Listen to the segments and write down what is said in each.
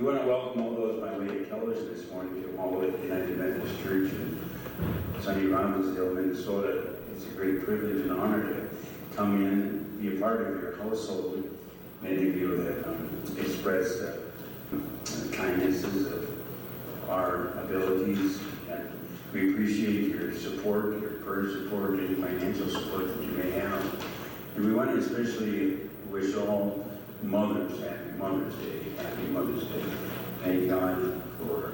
We want to welcome all those by way of television this morning to Olivet United Methodist Church in sunny Robbinsdale, Minnesota. It's a great privilege and honor to come in and be a part of your household. Many of you have um, expressed uh, kindnesses of our abilities, and we appreciate your support, your prayer support, and financial support that you may have. And we want to especially wish all mothers happy Mother's Day, happy Mother's Day. Thank God for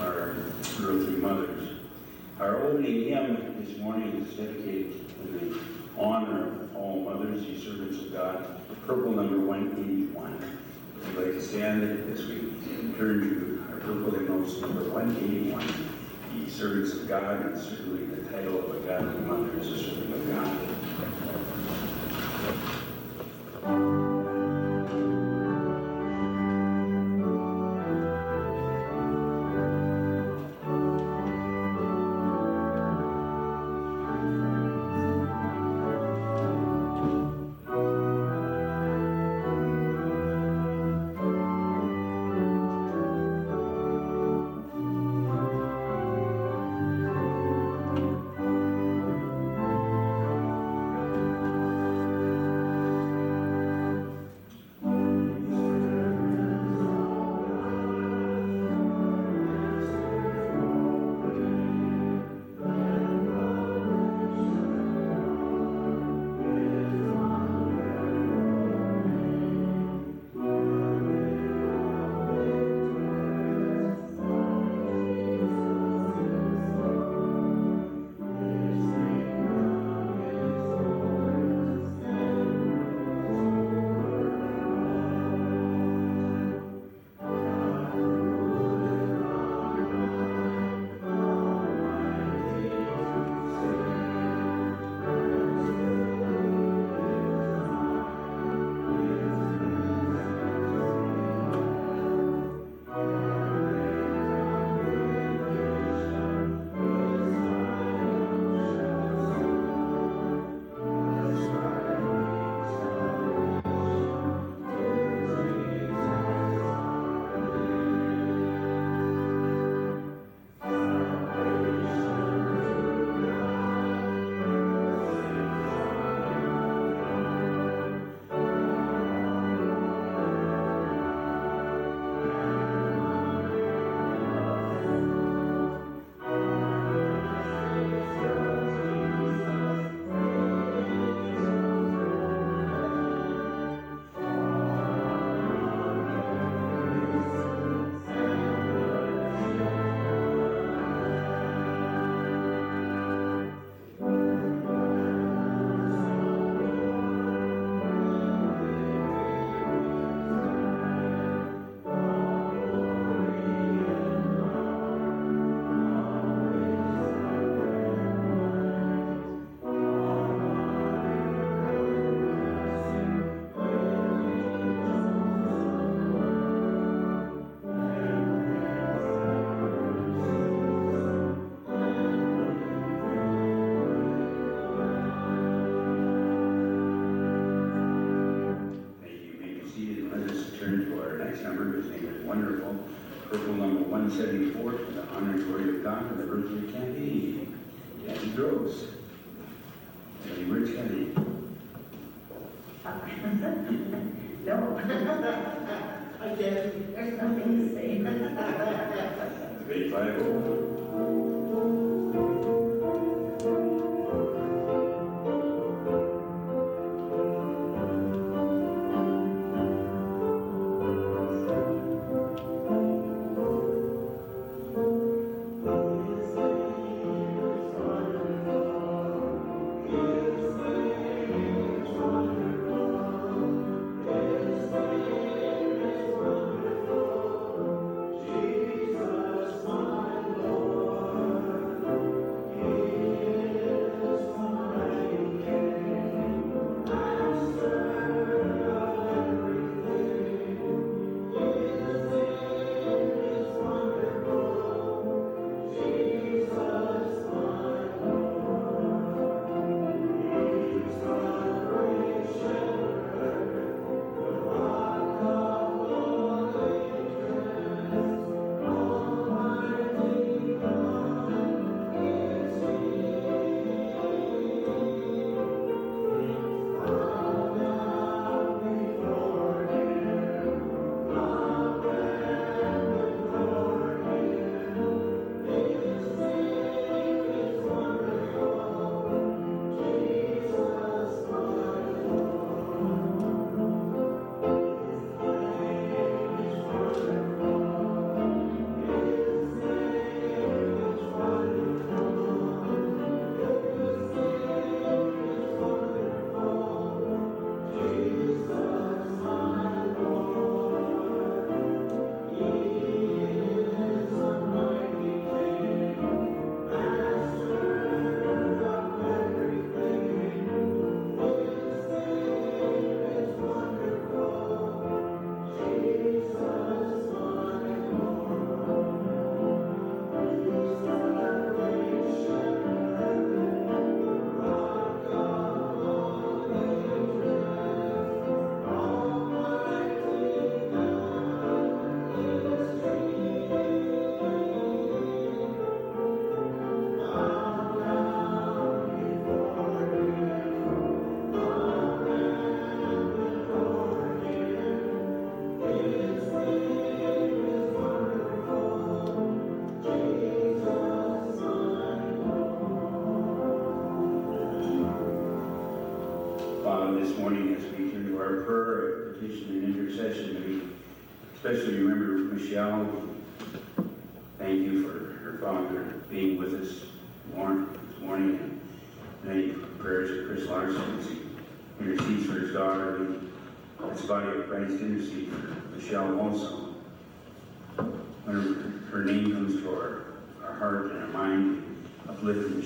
our earthly mothers. Our opening hymn this morning is dedicated in the honor of all mothers, ye servants of God, purple number 181. If you'd like to stand as we turn to our purple hymnals number 181, ye servants of God, and certainly the title of a godly mother is a servant of God.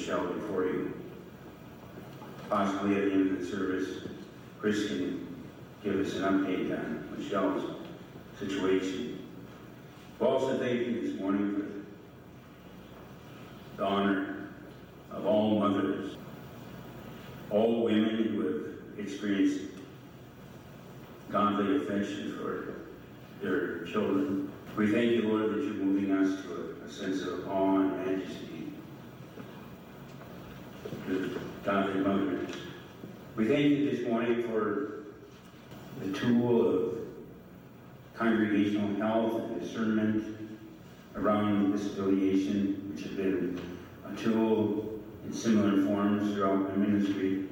Michelle before you. Possibly at the end of the service, Chris can give us an update on Michelle's situation. We also thank you this morning for the honor of all mothers, all women who have experienced godly affection for their children. We thank you, Lord, that you're moving us to a, a sense of awe and majesty. Godly mothers. We thank you this morning for the tool of congregational health and discernment around this affiliation, which has been a tool in similar forms throughout my ministry.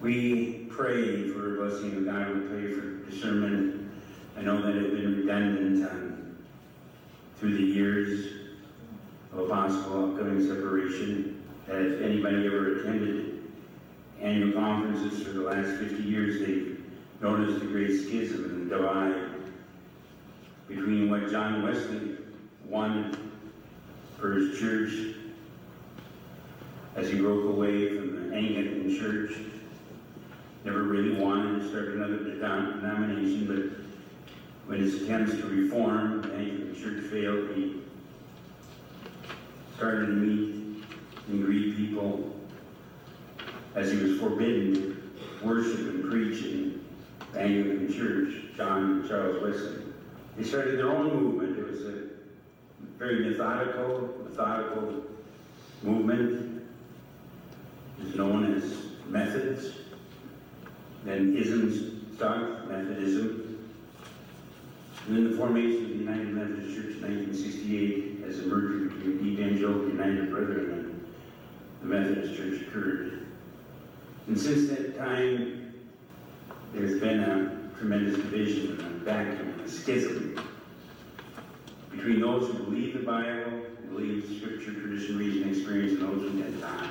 We pray for a blessing of God. We pray for discernment. I know that it's been redundant through the years of a possible upcoming separation. That if anybody ever attended annual conferences for the last 50 years, they've noticed the great schism and the divide between what John Wesley wanted for his church as he broke away from the Anglican church. Never really wanted to start another denomination, but when his attempts to reform the Anglican church failed, he started to meet and greet people as he was forbidden worship and preach in the Anglican church, John and Charles Wesley. They started their own movement. It was a very methodical, methodical movement. It was known as Methods. Then isms stuck, Methodism. And then the formation of the United Methodist Church in 1968 as a merger between Evangelical United Brethren the Methodist Church occurred. And since that time, there's been a tremendous division a vacuum a schism between those who believe the Bible, believe scripture, tradition, reason, experience, and those who do not.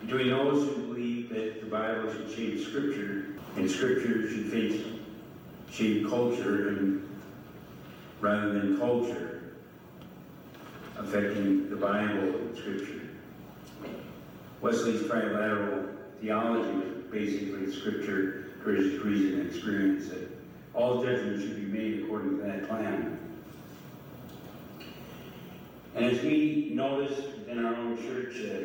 Between those who believe that the Bible should shape scripture, and scripture should face, shape culture, and rather than culture affecting the Bible and scripture. Wesley's trilateral theology was basically scripture, reason, and experience that all judgments should be made according to that plan. And as we noticed in our own church, uh,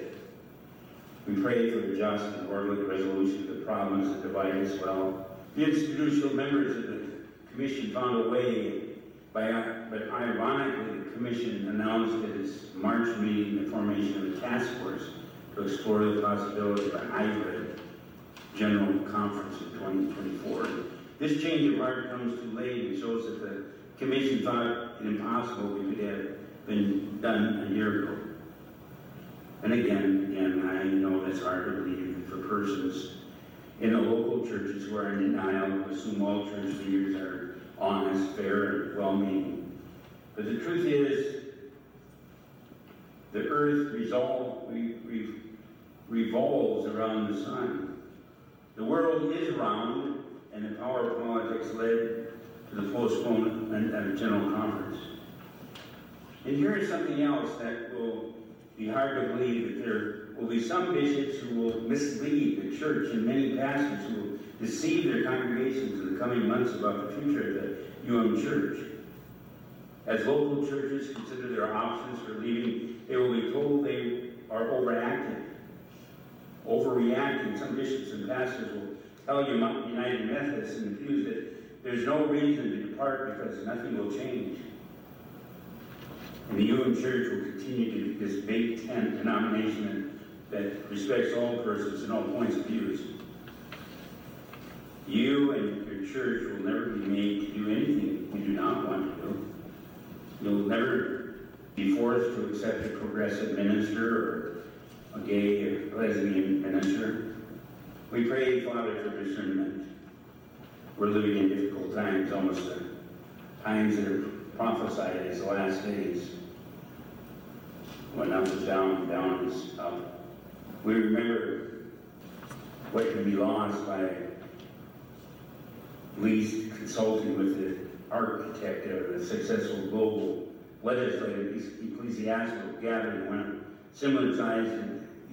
we pray for the just and orderly resolution of the problems that divide us well. The institutional members of the commission found a way, by, but ironically, the commission announced at its March meeting the formation of a task force to explore the possibility of a hybrid general conference in 2024. This change of heart comes too late and shows that the commission thought it impossible we could have been done a year ago. And again, again, I know that's hard to believe for persons in the local churches who are in denial, assume all church leaders are honest, fair, and well-meaning. But the truth is, the earth resolve, re, re, revolves around the sun. The world is round, and the power of politics led to the postponement of a general conference. And here is something else that will be hard to believe that there will be some bishops who will mislead the church and many pastors who will deceive their congregations in the coming months about the future of the UM church. As local churches consider their options for leaving, they will be told they are overacting, overreacting. Some bishops and pastors will tell you United Methodists and pews that there's no reason to depart because nothing will change. And the UM Church will continue to this big tent denomination that respects all persons and all points of views. You and your church will never be made to do anything you do not want to do. You'll never be forced to accept a progressive minister or gay or lesbian minister. We pray, Father, for discernment. we're living in difficult times, almost times that are prophesied as the last days. When up is down, down is up. We remember what can be lost by least consulting with the architect of a successful global legislative ecclesiastical gathering when similar size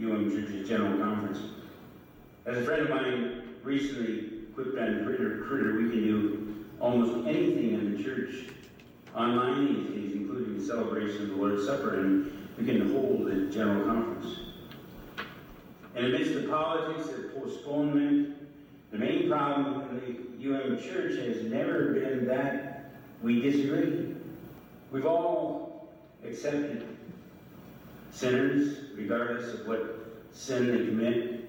UM Church's General Conference. As a friend of mine recently quipped on Twitter, we can do almost anything in the church online these days, including the celebration of the Lord's Supper, and we can hold a general conference. And amidst the politics of postponement, the main problem in the UM church has never been that we disagree. We've all accepted sinners, regardless of what sin they commit,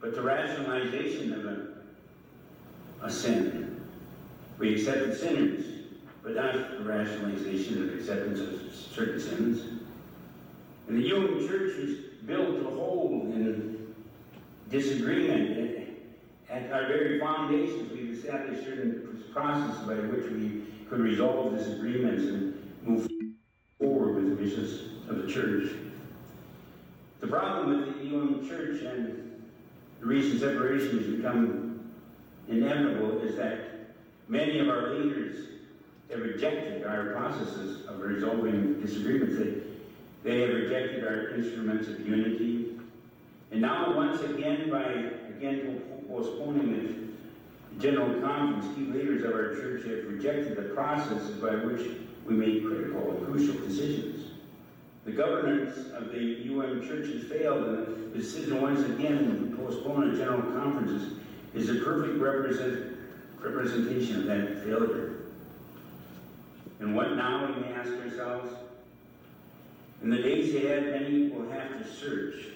but the rationalization of a, a sin. We accepted sinners, but not the rationalization of acceptance of certain sins. And the UM church is built to hold in disagreement. At our very foundations, we've established certain processes by which we could resolve disagreements and move forward with the business of the church. The problem with the UM church and the recent separation has become inevitable is that many of our leaders have rejected our processes of resolving disagreements. They, they have rejected our instruments of unity. And now, once again, by again postponing the general conference, key leaders of our church have rejected the processes by which we make critical and crucial decisions. The governance of the UM church has failed, and the decision once again to postpone a general conference is, is a perfect represent, representation of that failure. And what now, we may ask ourselves? In the days ahead, many will have to search.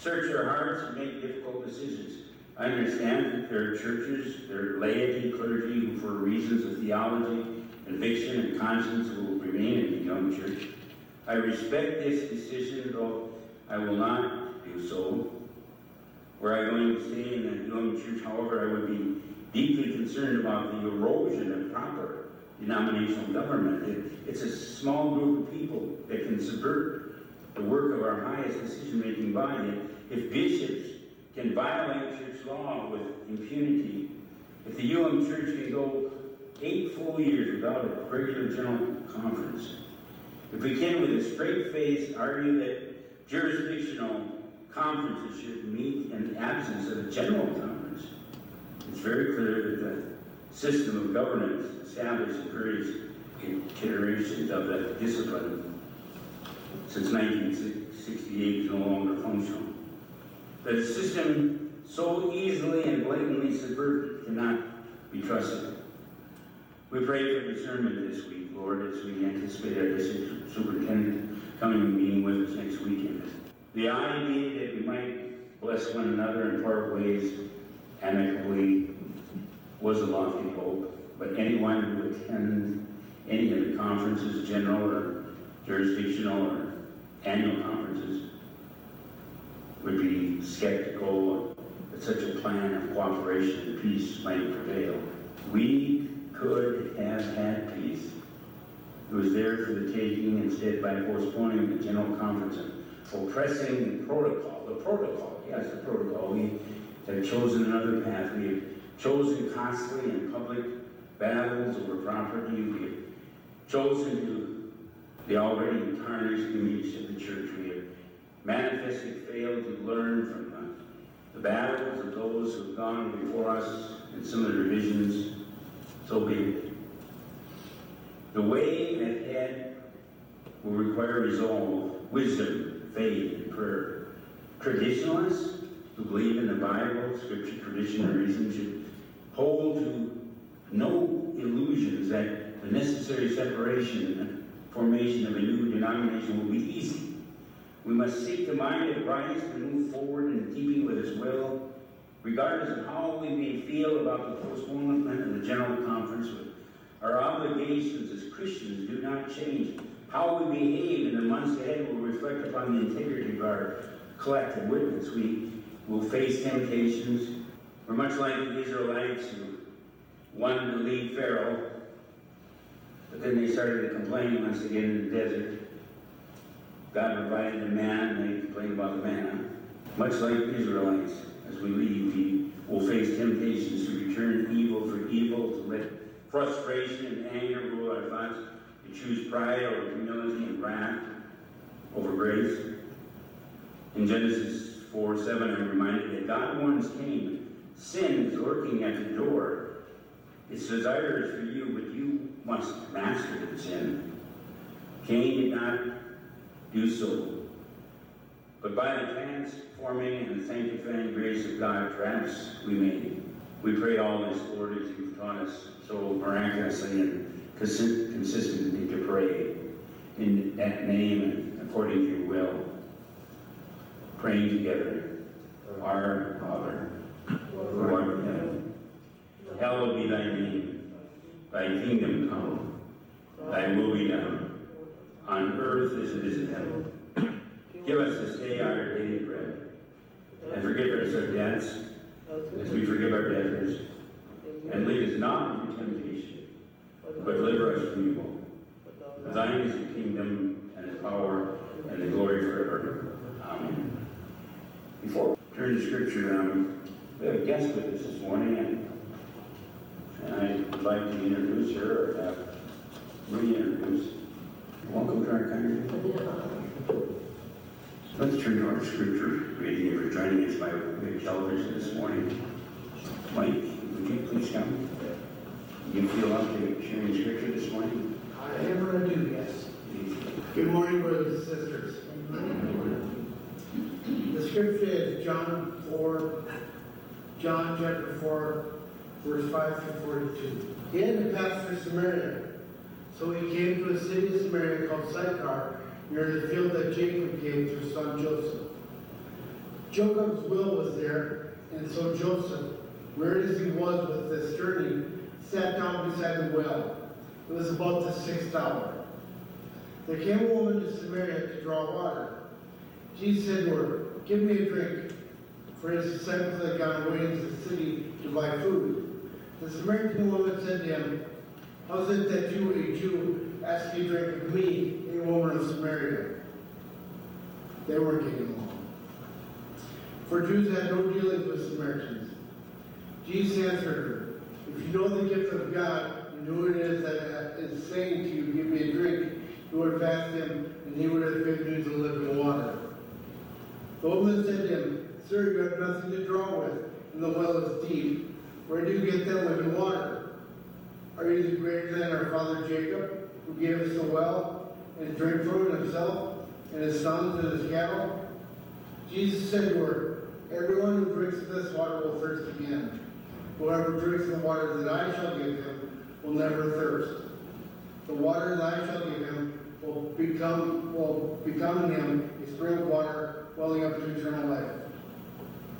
Search their hearts and make difficult decisions. I understand that there are churches, there are laity, clergy who, for reasons of theology, conviction, and conscience, will remain in the young church. I respect this decision, though I will not do so. Were I going to stay in the young church, however, I would be deeply concerned about the erosion of proper denominational government. It, it's a small group of people that can subvert the work of our highest decision-making body. If bishops can violate church law with impunity, if the UM Church can go eight full years without a regular general conference, if we can, with a straight face, argue that jurisdictional conferences should meet in the absence of a general conference, it's very clear that the system of governance established in various iterations of that discipline since 1968 is no longer functional. The system so easily and blatantly subverted cannot be trusted. We pray for discernment this week, Lord, as we anticipate our district superintendent coming and meeting with us next weekend. The idea that we might bless one another and part ways amicably was a lofty hope, but anyone who attends any of the conferences, general or jurisdictional or annual conferences, would be skeptical that such a plan of cooperation and peace might prevail. We could have had peace. It was there for the taking instead by postponing the general conference and oppressing the protocol. The protocol, yes, the protocol. We have chosen another path. We have chosen costly and public battles over property. We have chosen to the already tarnished image of the church. We have manifestly failed to learn from the, the battles of those who have gone before us in similar divisions. So be it. The way ahead will require resolve, wisdom, faith, and prayer. Traditionalists who believe in the Bible, Scripture, tradition, and reason should hold to no illusions that the necessary separation and formation of a new denomination will be easy. We must seek the mind of Christ to move forward in keeping with His will, regardless of how we may feel about the postponement of the General Conference. Our obligations as Christians do not change. How we behave in the months ahead will reflect upon the integrity of our collective witness. We will face temptations We're much like the Israelites who wanted to leave Pharaoh, but then they started to complain once again in the desert. God provided the manna, and they complained about the manna. Much like the Israelites, as we leave, we will face temptations to return evil for evil, to let frustration and anger rule our thoughts, to choose pride over humility and wrath over grace. In Genesis 4 7, I'm reminded that God warns Cain sin is lurking at the door. Its desire is for you, but you must master the sin. Cain did not do so. But by the transforming and the sanctifying grace of God, perhaps we may. We pray all this, Lord, as you've taught us so miraculously and consi- consistently to pray in that name according to your will. Praying together. Our Father, who art in heaven, hallowed be thy name. Thy kingdom come. Thy will be done, on earth as it is in heaven. Give us this day our daily bread, and forgive us our debts, as we forgive our debtors. And lead us not into temptation, but deliver us from evil. For Thine is the kingdom, and the power, and the glory forever. Amen. Before we turn to scripture, um, we have a guest with us this morning, and, and I would like to introduce her, or have reintroduce. Welcome to our congregation. Let's turn to our scripture reading. You're joining us by television this morning, Mike, would you please come? You feel up to sharing scripture this morning? I gonna do, yes. Good morning, brothers and sisters. The scripture is John 4, John chapter 4, verse 5 through 42. He had to pass through Samaria. So he came to a city of Samaria called Sychar, near the field that Jacob gave to his son Joseph. Jacob's will was there, and so Joseph, wearied as he was with this journey, sat down beside the well. It was about the sixth hour. There came a woman to Samaria to draw water. Jesus said to her, Give me a drink, for his disciples had gone away into the city to buy food. The Samaritan woman said to him, How is it that you, a Jew, ask me to drink of me, a woman of Samaria? They weren't getting along. For Jews had no dealings with Samaritans. Jesus answered her, If you know the gift of God, and who it is that is saying to you, Give me a drink, you would have asked him, and he would have given you the living water. The woman said to him, Sir, you have nothing to draw with, and the well is deep. Where do you get that living water? Are you greater than our father Jacob, who gave us the well, and drink from himself, and his sons and his cattle? Jesus said to her, Everyone who drinks of this water will thirst again. Whoever drinks the water that I shall give him will never thirst. The water that I shall give him will become will become in him a spring of water welling up to eternal life.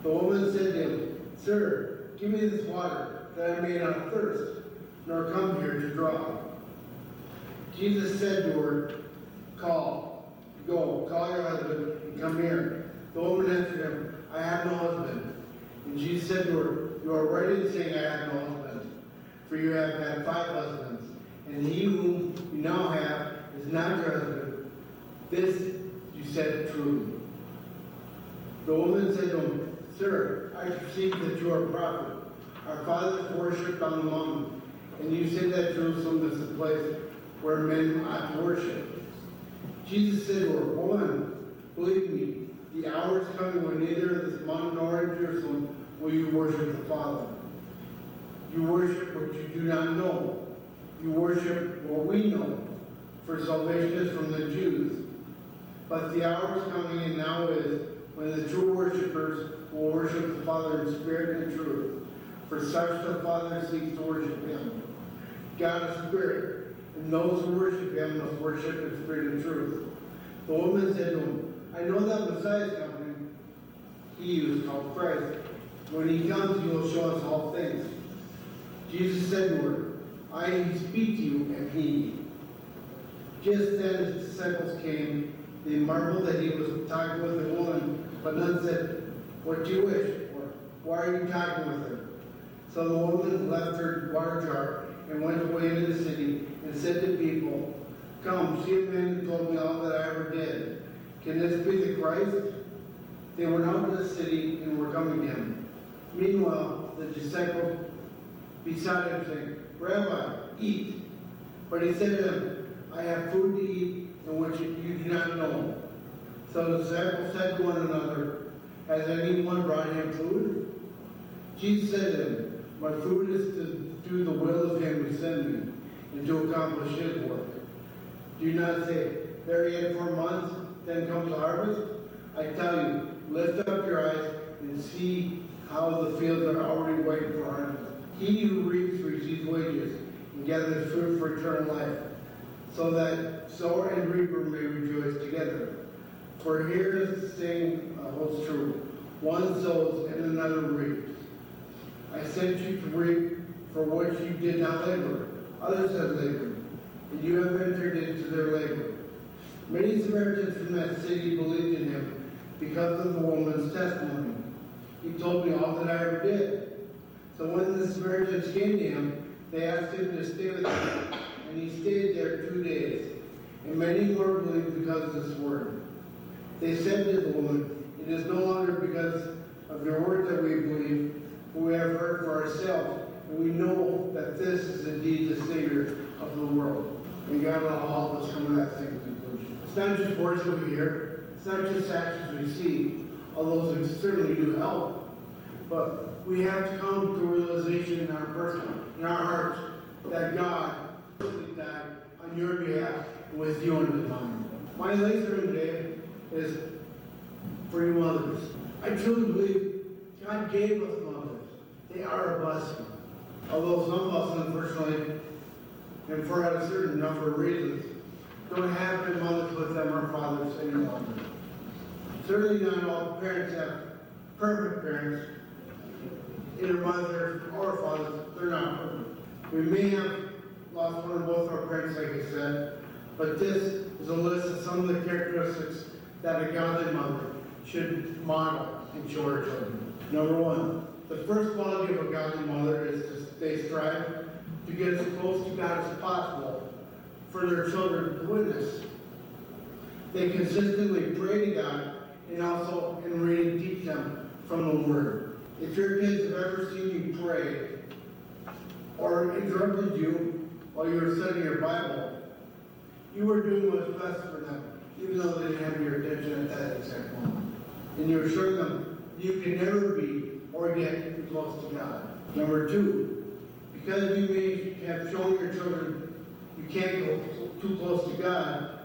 The woman said to him, Sir, give me this water, that I may not thirst, nor come here to draw. Jesus said to her, Call, go, call your husband, and come here. The woman answered him, I have no husband. And Jesus said to her, You are right in saying I have no husband, for you have had five husbands, and he whom you now have is not your husband. This you said truly. The woman said to him, Sir, I perceive that you are a prophet. Our fathers worshipped on the mountain, and you say that Jerusalem is the place where men ought to worship. Jesus said her, Woman, believe me, the hour is coming when neither in this mountain nor in Jerusalem will you worship the Father. You worship what you do not know. You worship what we know, for salvation is from the Jews. But the hour is coming, and now is, when the true worshippers will worship the Father in spirit and truth. For such the Father seeks to worship him. God is spirit, and those who worship him must worship in spirit and truth. The woman said to him, I know that Messiah is coming. He is called Christ. When he comes, he will show us all things. Jesus said to her, I speak to you and he. Just then his disciples came. They marveled that he was talking with a woman, but none said, What do you wish? Or why are you talking with her? So the woman left her water jar and went away into the city and said to people, Come, see a man who told me all that I ever did. Can this be the Christ? They went out to the city and were coming to him. Meanwhile, the disciples beside him said, Rabbi, eat. But he said to them, I have food to eat in which you do not know. So the disciples said to one another, Has anyone brought him food? Jesus said to them, My food is to do the will of him who sent me and to accomplish his work. Do not say, There yet four months, then comes harvest? I tell you, lift up your eyes and see how the fields are already white for harvest. He who reaps receives wages and gathers fruit for eternal life, so that sower and reaper may rejoice together. For here is the saying uh, holds true: one sows and another reaps. I sent you to reap for which you did not labor; others have labored, and you have entered into their labor. Many Samaritans from that city believed in him because of the woman's testimony. He told me all that I ever did. So when the Samaritans came to him, they asked him to stay with them, and he stayed there two days. And many more believed because of this word. They said to the woman, It is no longer because of your word that we believe, but we have heard for ourselves, and we know that this is indeed the Savior of the world. And God will of us come to that same conclusion. It's not just words we hear, it's not just actions we see, although those certainly do help. But we have to come to a realization in our person, in our hearts, that God died on your behalf with you on his mind. My laser today is for you mothers. I truly believe God gave us mothers. They are a blessing. Although some of us, unfortunately, and for a certain number of reasons, don't have their mothers with them or fathers any longer. Certainly not all parents have perfect parents, either mother or father, they're not perfect. We may have lost one or both of our parents, like I said, but this is a list of some of the characteristics that a godly mother should model and show her children. Number one, the first quality of a godly mother is to they strive to get as close to God as possible for their children to witness. They consistently pray to God and also in reading teach them from the Word. If your kids have ever seen you pray or interrupted you while you were studying your Bible, you were doing what's best for them, even though they didn't have your attention at that exact moment. And you're showing them you can never be or get close to God. Number two, because you may have shown your children you can't go too close to God,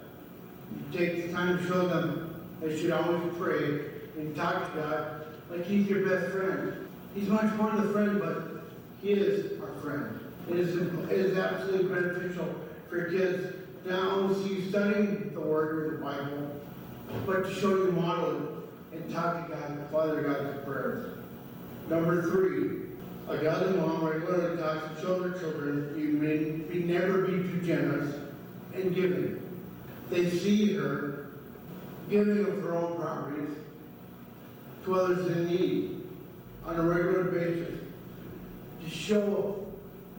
you take the time to show them they should always pray and talk to God like He's your best friend. He's much more than a friend, but He is our friend. It is, it is absolutely beneficial for kids not only to see you studying the Word or the Bible, but to show you model and talk to God, Father God, through prayers. Number three, a godly mom regularly talks to children, children you may be never be too generous and giving. They see her giving of her own properties to others in need on a regular basis to show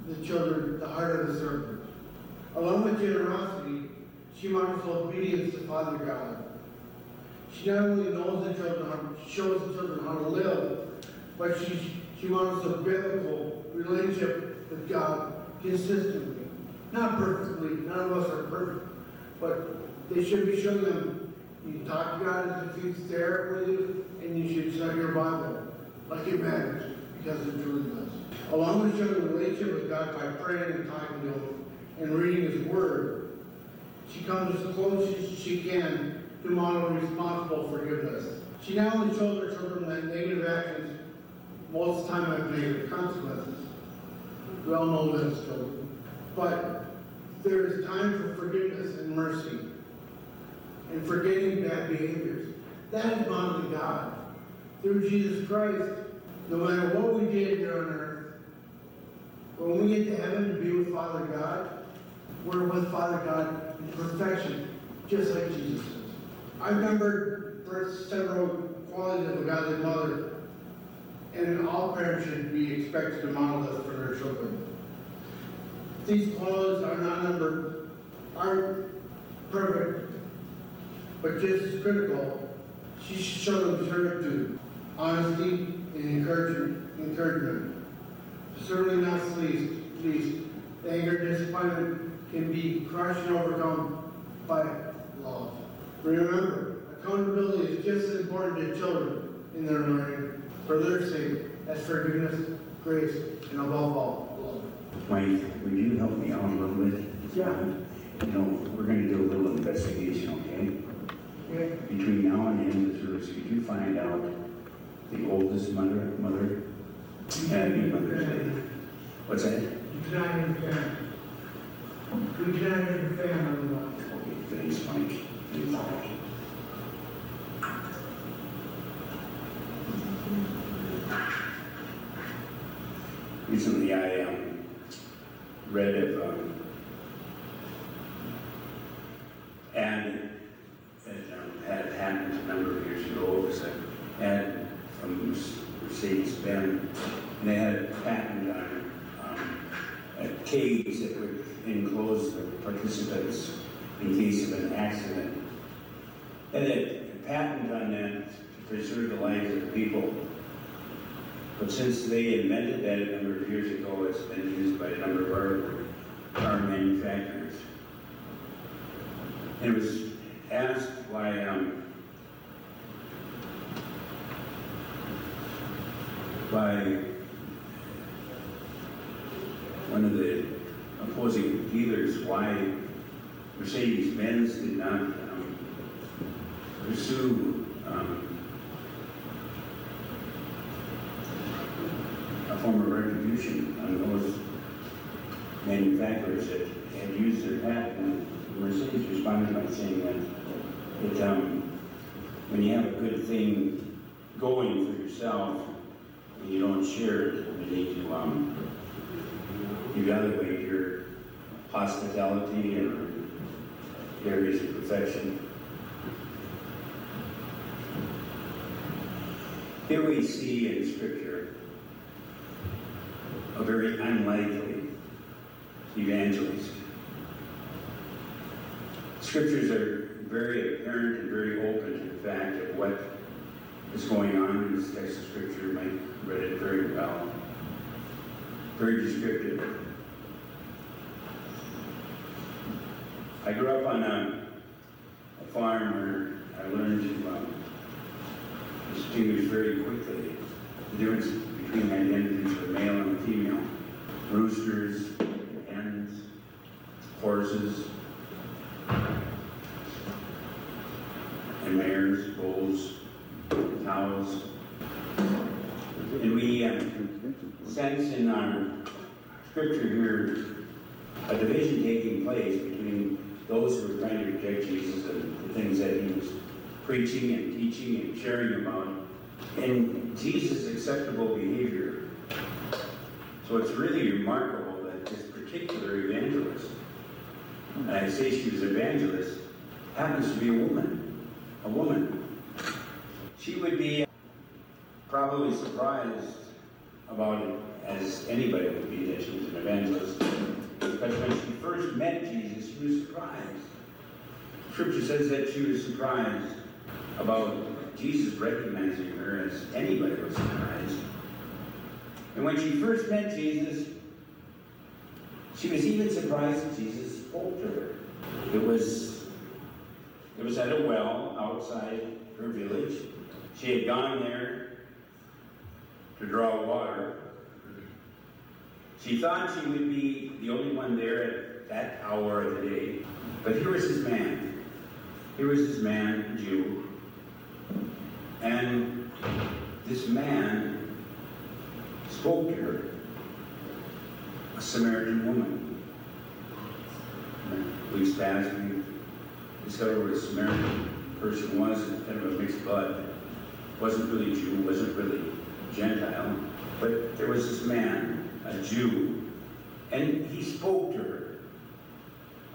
the children the heart of the servant. Along with generosity, she models obedience to Father God. She not only knows the children, how, shows the children how to live, but she, she models a biblical relationship with God consistently. Not perfectly, none of us are perfect, but they should be showing them you talk to God if He's there with you, and you should study your Bible like it matters, because it truly does. Along with showing a relationship with God by praying and talking to Him and reading His Word, she comes as close as she can to model responsible forgiveness. She not only shows her children that negative actions most of the time I have made negative consequences. We all know that children. But there is time for forgiveness and mercy and forgetting bad behaviors. That is modeling God. Through Jesus Christ, no matter what we did here on earth, when we get to heaven to be with Father God, we're with Father God in perfection, just like Jesus is. I remember several qualities of a godly mother and all parents should be expected to model this for their children. These laws are not numbered, aren't perfect, but just as critical. She should show them certitude, honesty, and encouragement. encouragement. Certainly not least, least, anger, disappointment can be crushed and overcome by love. Remember, accountability is just as important to children in their learning for their sake as forgiveness, grace, and above all, love. Mike, would you help me out a little bit? Yeah. You know, we're gonna do a little investigation, okay? Okay? Between now and the end of the service, could you find out the oldest mother, mother? Happy Mother's Day. What's that? You cannot interfere. We cannot interfere on. Okay, thanks, Mike. Thanks. I, um, read of, um, and um, had happened a number of years ago, it was an ad from Mercedes-Benz, and they had a patent on, um, a cage that would enclose the participants in case of an accident. And it patent on that to preserve the lives of the people. But since they invented that a number of years ago, it's been used by a number of our car manufacturers. And it was asked why, um, by one of the opposing dealers why Mercedes-Benz did not um, pursue um, a form of on those manufacturers that had used their patent. And Mercedes responded by saying that, that um, when you have a good thing going for yourself and you don't share it, you need to um, evaluate your hospitality and areas of perfection. Here we see in Scripture a very unlikely evangelist. Scriptures are very apparent and very open to the fact of what is going on in this text of Scripture. Mike read it very well, very descriptive. I grew up on a, a farm where I learned to um, distinguish very quickly the difference between identities of male and female. Roosters, hens, horses, and mares, bulls, cows. And we uh, sense in our scripture here a division taking place between those who were trying to reject Jesus and the things that he was preaching and teaching and sharing about, and Jesus' acceptable behavior. So it's really remarkable that this particular evangelist, and I say she was evangelist, happens to be a woman. A woman. She would be probably surprised about it as anybody would be that she was an evangelist. Because when she first met Jesus, she was surprised. Scripture says that she was surprised about Jesus recognizing her as anybody was surprised. And when she first met Jesus, she was even surprised that Jesus spoke to her. It was, it was at a well outside her village. She had gone there to draw water. She thought she would be the only one there at that hour of the day. But here was this man. Here was this man, Jew. And this man spoke to her, a Samaritan woman. And Weeks passed, we discovered what a Samaritan person was, kind of a mixed blood. Wasn't really Jew, wasn't really Gentile, but there was this man, a Jew, and he spoke to her,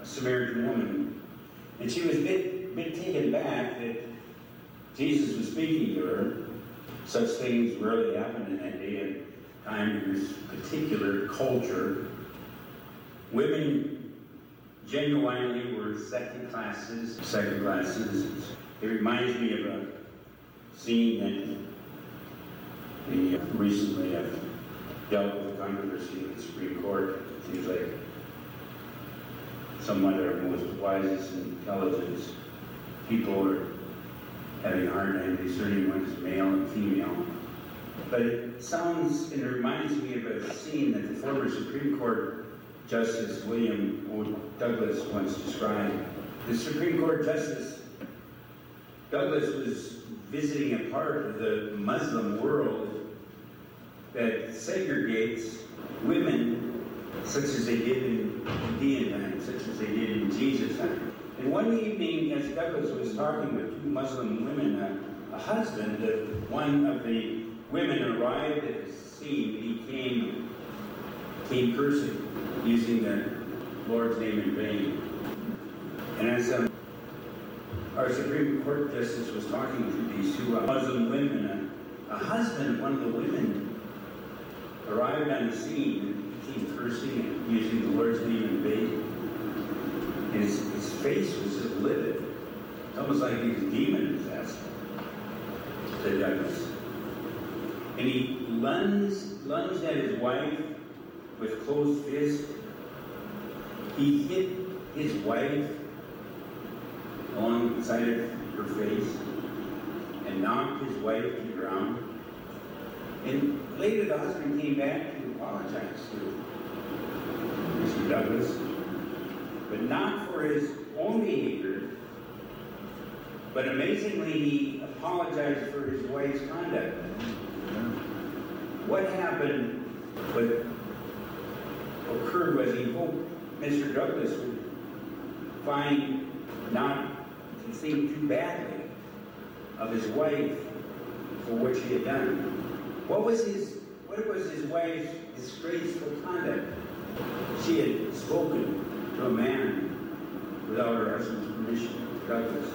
a Samaritan woman, and she was a bit, bit taken back that Jesus was speaking to her. Such things rarely happen in that day and time in this particular culture. Women genuinely were second classes, second class citizens. It reminds me of a scene that we recently have dealt with the controversy in the Supreme Court. It seems like some of our most wisest and intelligent people are having a hard time discerning what is male and female. But it sounds and it reminds me of a scene that the former Supreme Court Justice William. Douglas once described. The Supreme Court Justice Douglas was visiting a part of the Muslim world that segregates women such as they did in times, such as they did in Jesus' time. And one evening, as Douglas was talking with two Muslim women, a, a husband of one of the women arrived at the scene. He came, came cursing, using the Lord's name in vain. And as um, our Supreme Court justice was talking to these two uh, Muslim women, a, a husband of one of the women arrived on the scene and came cursing and using the Lord's name in vain. His face was just livid. It's almost like he was demon possessed, said Douglas. And he lunged, lunged at his wife with closed fist. He hit his wife alongside of her face and knocked his wife to the ground. And later the husband came back to apologize to Mr. Douglas, but not for his own behavior, but amazingly he apologized for his wife's conduct. What happened, what occurred was he hoped Mr. Douglas would find not to think too badly of his wife for what she had done. What was his what was his wife's disgraceful conduct? She had spoken to a man without her husband's permission, Douglas.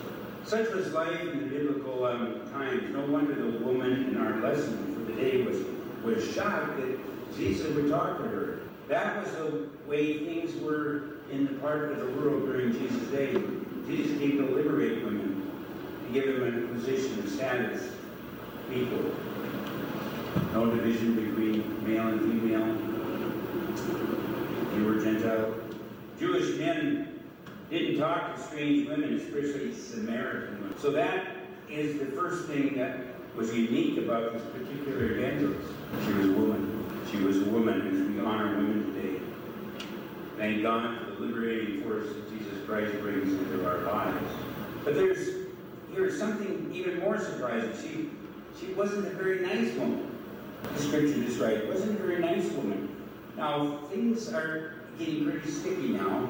Such was life in the biblical um, times. No wonder the woman in our lesson for the day was was shocked that Jesus would talk to her. That was the way things were in the part of the world during Jesus' day. Jesus came to liberate women, to give them a position of status, equal. No division between male and female. You were Gentile. Jewish men didn't talk to strange women, especially Samaritan women. So that is the first thing that was unique about this particular evangelist. She was a woman. She was a woman, and we honor women today. Thank God for the liberating force that Jesus Christ brings into our lives. But there's here's something even more surprising. She she wasn't a very nice woman. The scripture described wasn't a very nice woman. Now things are getting pretty sticky now.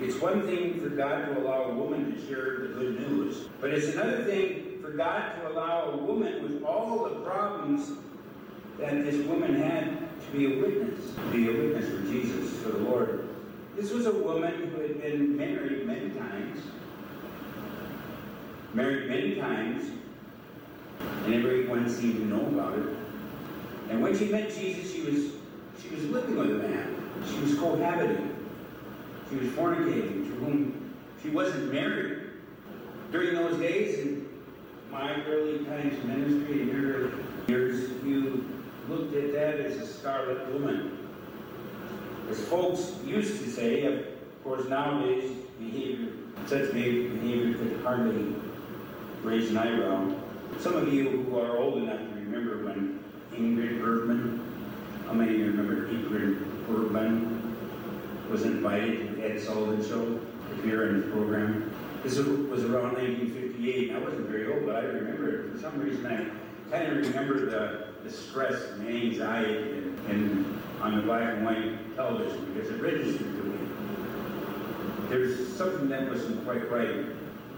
It's one thing for God to allow a woman to share the good news, but it's another thing for God to allow a woman with all the problems that this woman had to be a witness, to be a witness for Jesus, for the Lord. This was a woman who had been married many times, married many times, and everyone seemed to know about it. And when she met Jesus, she was she was living with a man. She was cohabiting. She was fornicating, to whom she wasn't married. During those days, in my early times ministry, in your years, you looked at that as a scarlet woman. As folks used to say, of course, nowadays, behavior, such behavior could hardly raise an eyebrow. Some of you who are old enough to remember when Ingrid Bergman, how many of you remember Ingrid Bergman was invited to Ed Sullivan Show to appear in his program? This was around 1958. I wasn't very old, but I remember it. For some reason, I kind of remember the, the stress and the anxiety and, and on the black and white television because it registered to me. There's something that wasn't quite right.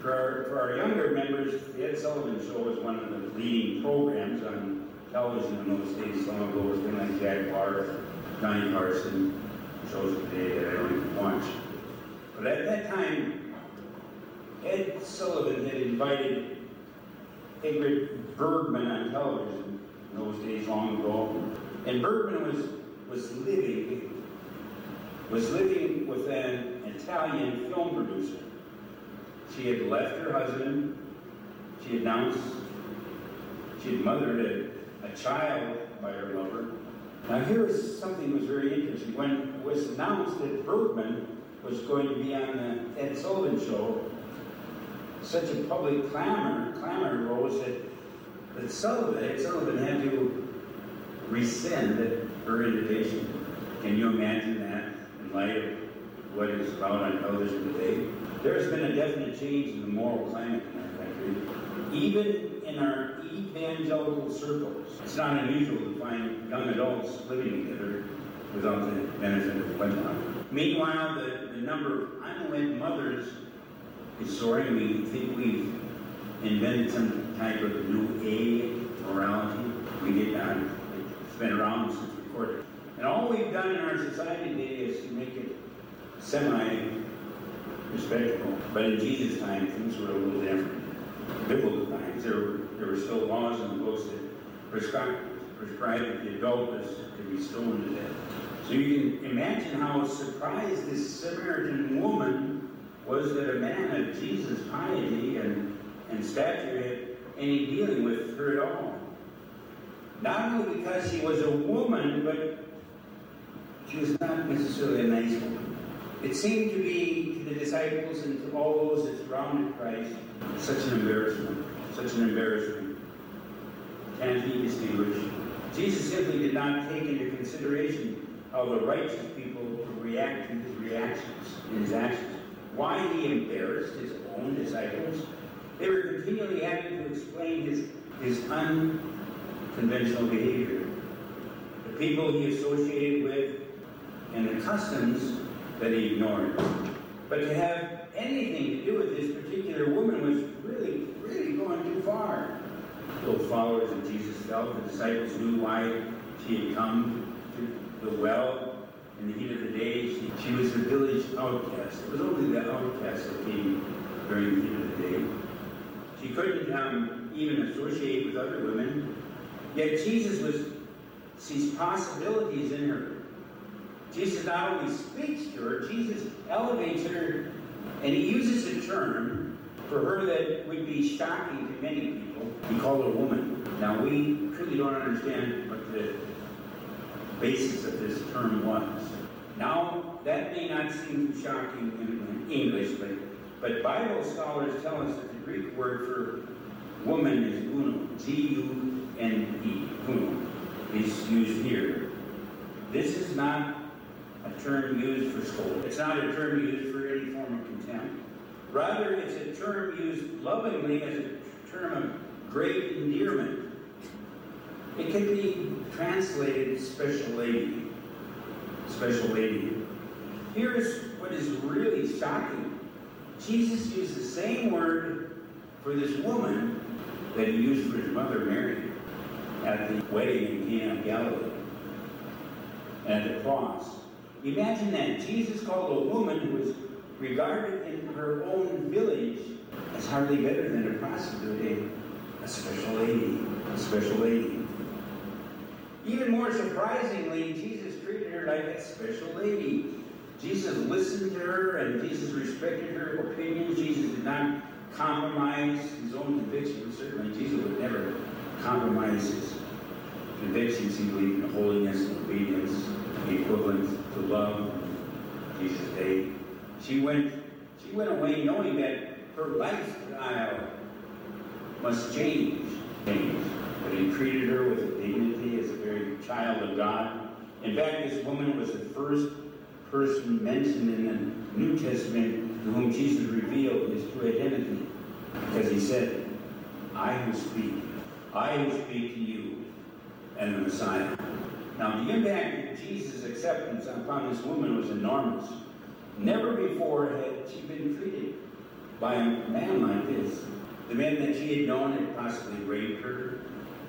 For our, for our younger members, the Ed Sullivan Show was one of the leading programs on television in those days. Some of those things like Jack Paar, Johnny Carson, that I don't even watch. But at that time, Ed Sullivan had invited Ingrid Bergman on television in those days long ago. And Bergman was, was living, was living with an Italian film producer. She had left her husband. She announced she had mothered a, a child by her lover. Now here is something that was very interesting. When it was announced that Bergman was going to be on the Ed Sullivan show, such a public clamor, clamor arose that, that Sullivan, Ed Sullivan had to rescind her invitation. Can you imagine that in light of what is about on television today? There has been a definite change in the moral climate in our country. Even in our evangelical circles, it's not unusual to find young adults living together without the benefit of wedlock. Meanwhile, the, the number of unwed mothers is soaring. We think we've invented some type of new A morality. We did not. It's been around since recorded. And all we've done in our society today is to make it semi respectable. But in Jesus' time, things were a little different. Biblical times, there were, there were still laws in the books that prescribed, prescribed the adult was to be stoned to death. So you can imagine how surprised this Samaritan woman was that a man of Jesus' piety and, and stature had any dealing with her at all. Not only because she was a woman, but she was not necessarily a nice woman. It seemed to be to the disciples and to all those that surrounded Christ such an embarrassment, such an embarrassment. Can't be distinguished. Jesus simply did not take into consideration how the righteous people would react to his reactions and his actions. Why he embarrassed his own disciples? They were continually having to explain his, his unconventional behavior. The people he associated with and the customs that he ignored. But to have anything to do with this particular woman was really, really going too far. Those followers of Jesus felt the disciples knew why she had come to the well in the heat of the day. She, she was a village outcast. It was only the outcasts that came during the heat of the day. She couldn't um, even associate with other women. Yet Jesus was sees possibilities in her. Jesus not only speaks to her, Jesus elevates her, and he uses a term for her that would be shocking to many people. He called her woman. Now, we truly don't understand what the basis of this term was. Now, that may not seem too shocking in English, but, but Bible scholars tell us that the Greek word for woman is gune, G-U-N-E, gune, is used here. This is not a term used for scold. It's not a term used for any form of contempt. Rather, it's a term used lovingly as a term of great endearment. It can be translated special lady. Special lady. Here's what is really shocking. Jesus used the same word for this woman that he used for his mother Mary at the wedding in Cana of Galilee and at the cross. Imagine that. Jesus called a woman who was regarded in her own village as hardly better than a prostitute, a, special lady, a special lady. Even more surprisingly, Jesus treated her like a special lady. Jesus listened to her and Jesus respected her opinions. Jesus did not compromise his own convictions. Certainly, Jesus would never compromise his convictions. He believed in holiness and obedience, the equivalent love. Jesus' day. She went, she went away knowing that her lifestyle must change. Change. But he treated her with dignity as a very child of God. In fact, this woman was the first person mentioned in the New Testament to whom Jesus revealed his true identity. Because he said, I who speak, I who speak to you, and the Messiah. Now, the impact of Jesus' acceptance upon this woman was enormous. Never before had she been treated by a man like this. The men that she had known had possibly raped her.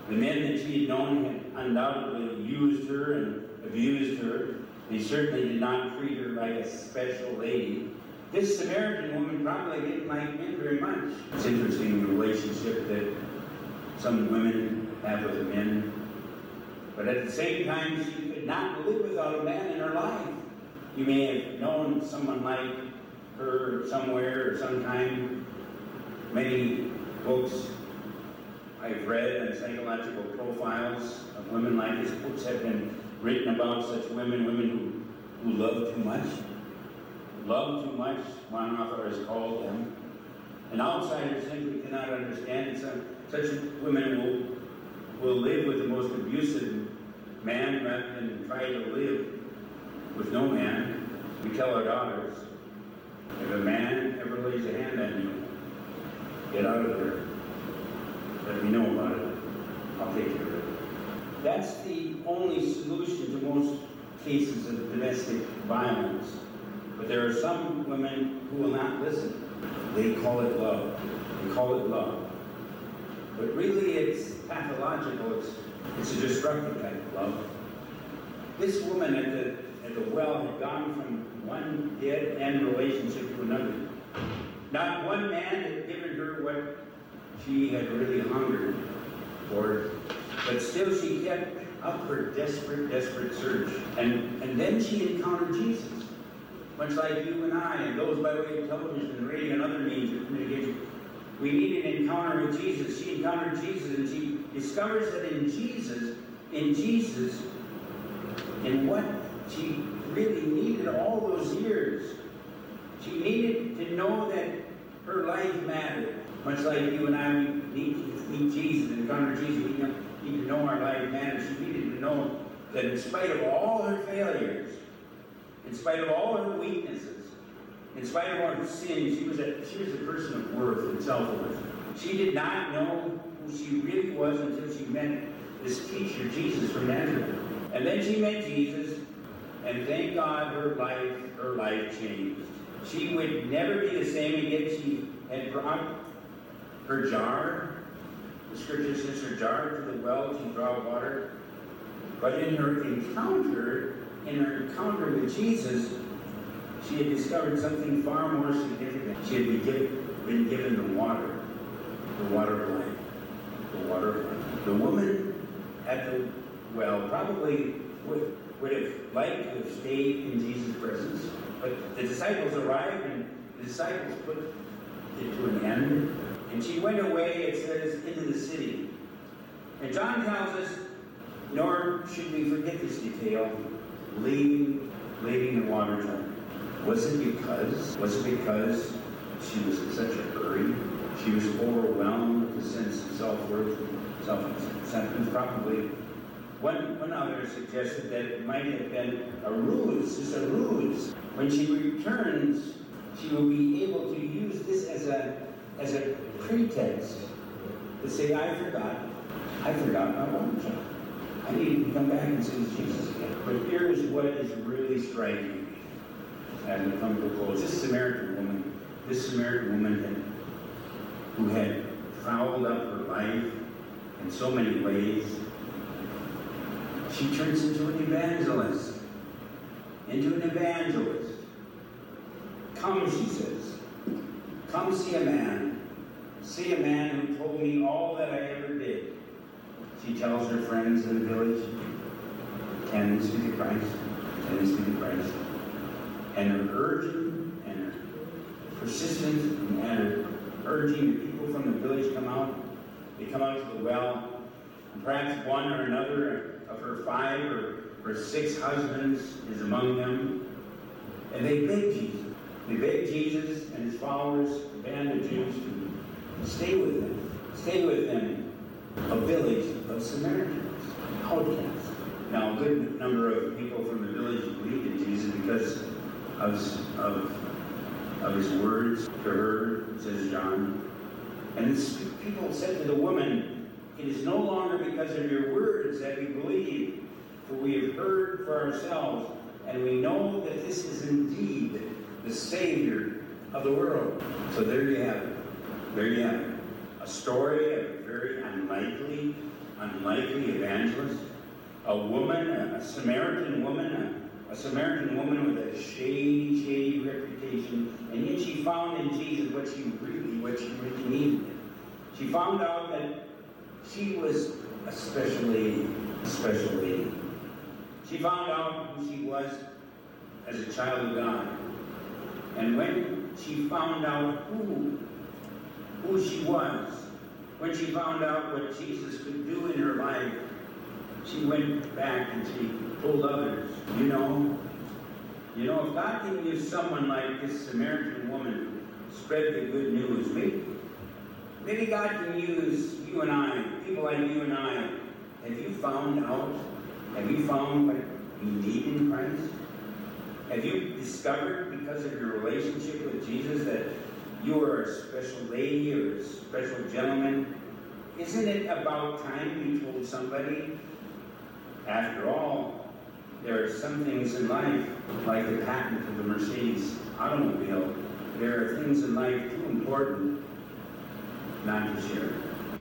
The men that she had known had undoubtedly used her and abused her. They certainly did not treat her like a special lady. This Samaritan woman probably didn't like men very much. It's interesting the relationship that some women have with men. At the same time, she could not live without a man in her life. You may have known someone like her somewhere or sometime. Many books I've read and psychological profiles of women like this. Books have been written about such women, women who, who love too much. Love too much, one author has called them. An outsider simply cannot understand it. Such women will, will live with the most abusive man rather than try to live with no man. We tell our daughters, if a man ever lays a hand on you, get out of there. Let me know about it. I'll take care of it. That's the only solution to most cases of domestic violence. But there are some women who will not listen. They call it love. They call it love. But really it's pathological. It's, it's a destructive type of. This woman at the, at the well had gone from one dead end relationship to another. Not one man had given her what she had really hungered for, but still she kept up her desperate, desperate search. And, and then she encountered Jesus, much like you and I, and those by way of television and radio and other means of communication. We need an encounter with Jesus. She encountered Jesus, and she discovers that in Jesus, in Jesus, and what she really needed all those years, she needed to know that her life mattered. Much like you and I, we need to meet Jesus and encounter Jesus. We need to know our life matters. She needed to know that in spite of all her failures, in spite of all her weaknesses, in spite of all her sins, she was a, she was a person of worth and self-worth. She did not know who she really was until she met this teacher, Jesus from Nazareth. And then she met Jesus, and thank God her life, her life changed. She would never be the same again. She had brought her jar, the scripture says her jar to the well to draw water. But in her encounter, in her encounter with Jesus, she had discovered something far more significant. She had been given, been given the water, the water of life, the water of life. The woman the well probably would, would have liked to have stayed in Jesus' presence, but the disciples arrived and the disciples put it to an end. And she went away, it says, into the city. And John tells us, nor should we forget this detail, leaving, leaving the water jar. Was it because, was it because she was in such a hurry? She was overwhelmed with a sense of self-worth, self-acceptance, probably. One, one other suggested that it might have been a ruse, just a ruse. When she returns, she will be able to use this as a, as a pretext to say, I forgot, I forgot my water jar. I need to come back and see Jesus again. But here's what is really striking as we come to a close. This Samaritan woman, this Samaritan woman had, who had fouled up her life in so many ways, she turns into an evangelist. Into an evangelist. Come, she says. Come see a man. See a man who told me all that I ever did. She tells her friends in the village, can this be the Christ? Can this be the Christ? And her urging and her persistence and her urging the people from the village come out. They come out to the well. And perhaps one or another of her five or her six husbands is among them. And they beg Jesus. They beg Jesus and his followers, the band of Jews, to stay with them. Stay with them. A village of Samaritans, outcasts. Now, a good number of people from the village believed in Jesus because of, of, of his words to her, says John. And this, people said to the woman, It is no longer because of your words that we believe, for we have heard for ourselves, and we know that this is indeed the Savior of the world. So there you have it. There you have it. A story of a very unlikely, unlikely evangelist. A woman, a Samaritan woman, a, a Samaritan woman with a shady, shady reputation, and yet she found in Jesus what she really, she really needed. She found out that she was a special lady, a special lady. She found out who she was as a child of God. And when she found out who, who she was, when she found out what Jesus could do in her life, she went back and she told others, you know, you know, if God can use someone like this Samaritan woman spread the good news, maybe, maybe God can use you and I, people like you and I. Have you found out? Have you found what you need in Christ? Have you discovered because of your relationship with Jesus that you are a special lady or a special gentleman? Isn't it about time you told somebody? After all, there are some things in life, like the patent of the Mercedes automobile, there are things in life too important not to share.